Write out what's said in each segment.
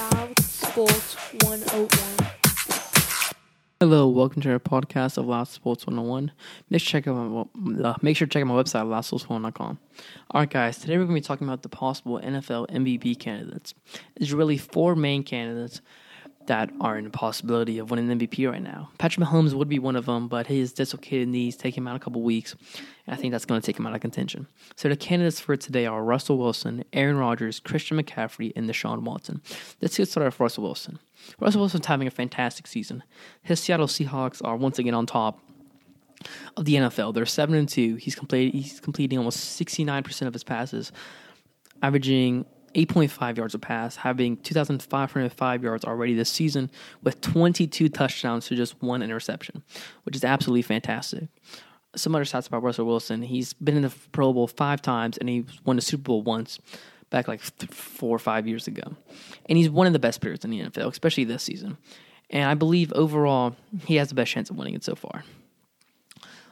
Loud Sports 101. Hello, welcome to our podcast of Loud Sports 101. Make sure, check out my, uh, make sure to check out my website, loudsports101.com. All right, guys, today we're going to be talking about the possible NFL MVP candidates. There's really four main candidates that are in the possibility of winning MVP right now. Patrick Mahomes would be one of them, but his dislocated knees take him out a couple weeks, and I think that's going to take him out of contention. So the candidates for today are Russell Wilson, Aaron Rodgers, Christian McCaffrey, and Deshaun Watson. Let's get started with Russell Wilson. Russell Wilson's having a fantastic season. His Seattle Seahawks are once again on top of the NFL. They're seven and two. He's completed. He's completing almost sixty nine percent of his passes, averaging 8.5 yards a pass, having 2,505 yards already this season, with 22 touchdowns to just one interception, which is absolutely fantastic. Some other stats about Russell Wilson: he's been in the Pro Bowl five times, and he won the Super Bowl once, back like th- four or five years ago. And he's one of the best players in the NFL, especially this season. And I believe overall he has the best chance of winning it so far.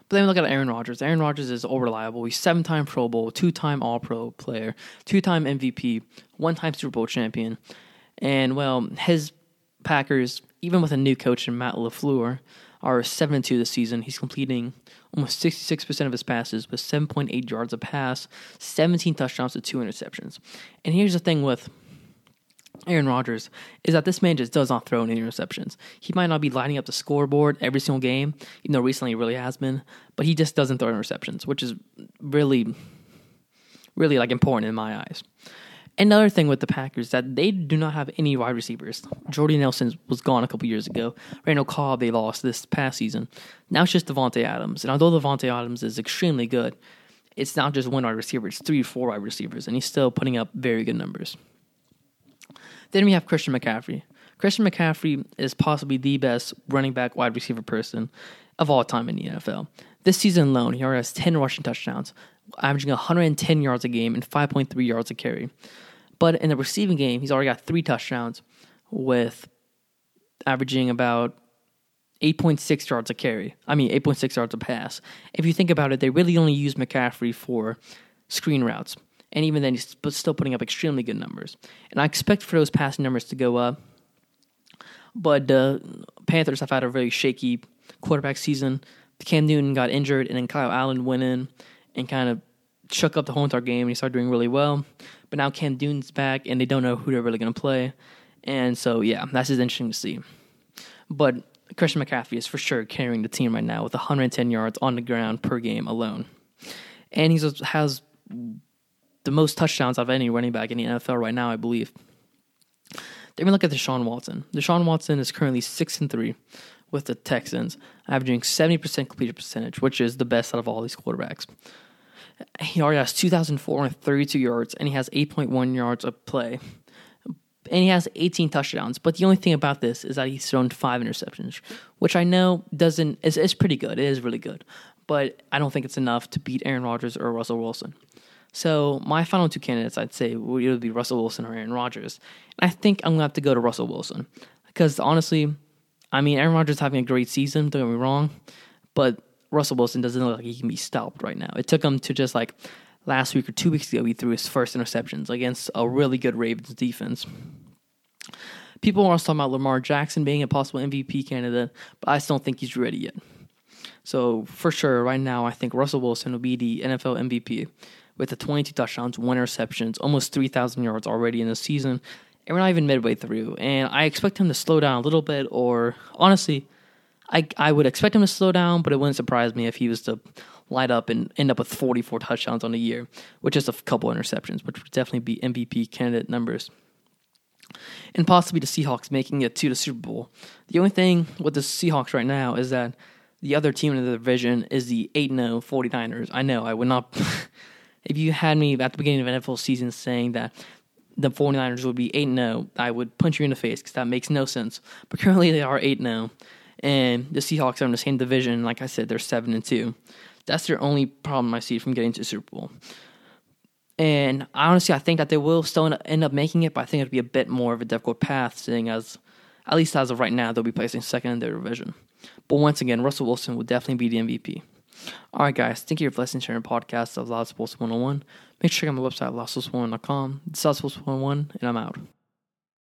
But then we look at Aaron Rodgers. Aaron Rodgers is all reliable. He's seven time Pro Bowl, two time All Pro player, two time MVP, one time Super Bowl champion. And well, his Packers, even with a new coach in Matt LaFleur, are 7 2 this season. He's completing almost 66% of his passes with 7.8 yards a pass, 17 touchdowns to two interceptions. And here's the thing with Aaron Rodgers is that this man just does not throw any interceptions. He might not be lighting up the scoreboard every single game, even though recently he really has been, but he just doesn't throw interceptions, which is really, really like important in my eyes. Another thing with the Packers that they do not have any wide receivers. Jordy Nelson was gone a couple years ago. Randall Cobb they lost this past season. Now it's just Davante Adams, and although Davante Adams is extremely good, it's not just one wide receiver; it's three, four wide receivers, and he's still putting up very good numbers. Then we have Christian McCaffrey. Christian McCaffrey is possibly the best running back wide receiver person of all time in the NFL. This season alone, he already has 10 rushing touchdowns, averaging 110 yards a game and 5.3 yards a carry. But in the receiving game, he's already got three touchdowns with averaging about 8.6 yards a carry. I mean, 8.6 yards a pass. If you think about it, they really only use McCaffrey for screen routes and even then he's still putting up extremely good numbers. And I expect for those passing numbers to go up. But the Panthers have had a very shaky quarterback season. Cam Newton got injured, and then Kyle Allen went in and kind of shook up the whole entire game, and he started doing really well. But now Cam Newton's back, and they don't know who they're really going to play. And so, yeah, that's just interesting to see. But Christian McCaffrey is for sure carrying the team right now with 110 yards on the ground per game alone. And he has the most touchdowns out of any running back in the NFL right now, I believe. Then we look at Deshaun Watson. Deshaun Watson is currently six and three with the Texans, averaging seventy percent completion percentage, which is the best out of all these quarterbacks. He already has two thousand four hundred thirty-two yards, and he has eight point one yards of play, and he has eighteen touchdowns. But the only thing about this is that he's thrown five interceptions, which I know doesn't is, is pretty good. It is really good, but I don't think it's enough to beat Aaron Rodgers or Russell Wilson. So my final two candidates, I'd say, would either be Russell Wilson or Aaron Rodgers. And I think I'm gonna have to go to Russell Wilson because honestly, I mean, Aaron Rodgers is having a great season. Don't get me wrong, but Russell Wilson doesn't look like he can be stopped right now. It took him to just like last week or two weeks ago, he threw his first interceptions against a really good Ravens defense. People are also talking about Lamar Jackson being a possible MVP candidate, but I still don't think he's ready yet. So for sure, right now, I think Russell Wilson will be the NFL MVP with the 22 touchdowns, one interceptions, almost 3,000 yards already in the season. And we're not even midway through. And I expect him to slow down a little bit, or honestly, I, I would expect him to slow down, but it wouldn't surprise me if he was to light up and end up with 44 touchdowns on the year, with just a couple interceptions, which would definitely be MVP candidate numbers. And possibly the Seahawks making it to the Super Bowl. The only thing with the Seahawks right now is that the other team in the division is the 8 0 49ers. I know, I would not. if you had me at the beginning of NFL season saying that the 49ers would be 8 0, I would punch you in the face because that makes no sense. But currently they are 8 0. And the Seahawks are in the same division. Like I said, they're 7 and 2. That's their only problem I see from getting to the Super Bowl. And honestly, I think that they will still end up making it, but I think it'll be a bit more of a difficult path, seeing as, at least as of right now, they'll be placing second in their division. But once again, Russell Wilson will definitely be the MVP. All right, guys. Thank you for listening to our podcast of Loud Sports 101. Make sure to check out my website, loudsports101.com. This is Loud Sports 101, and I'm out.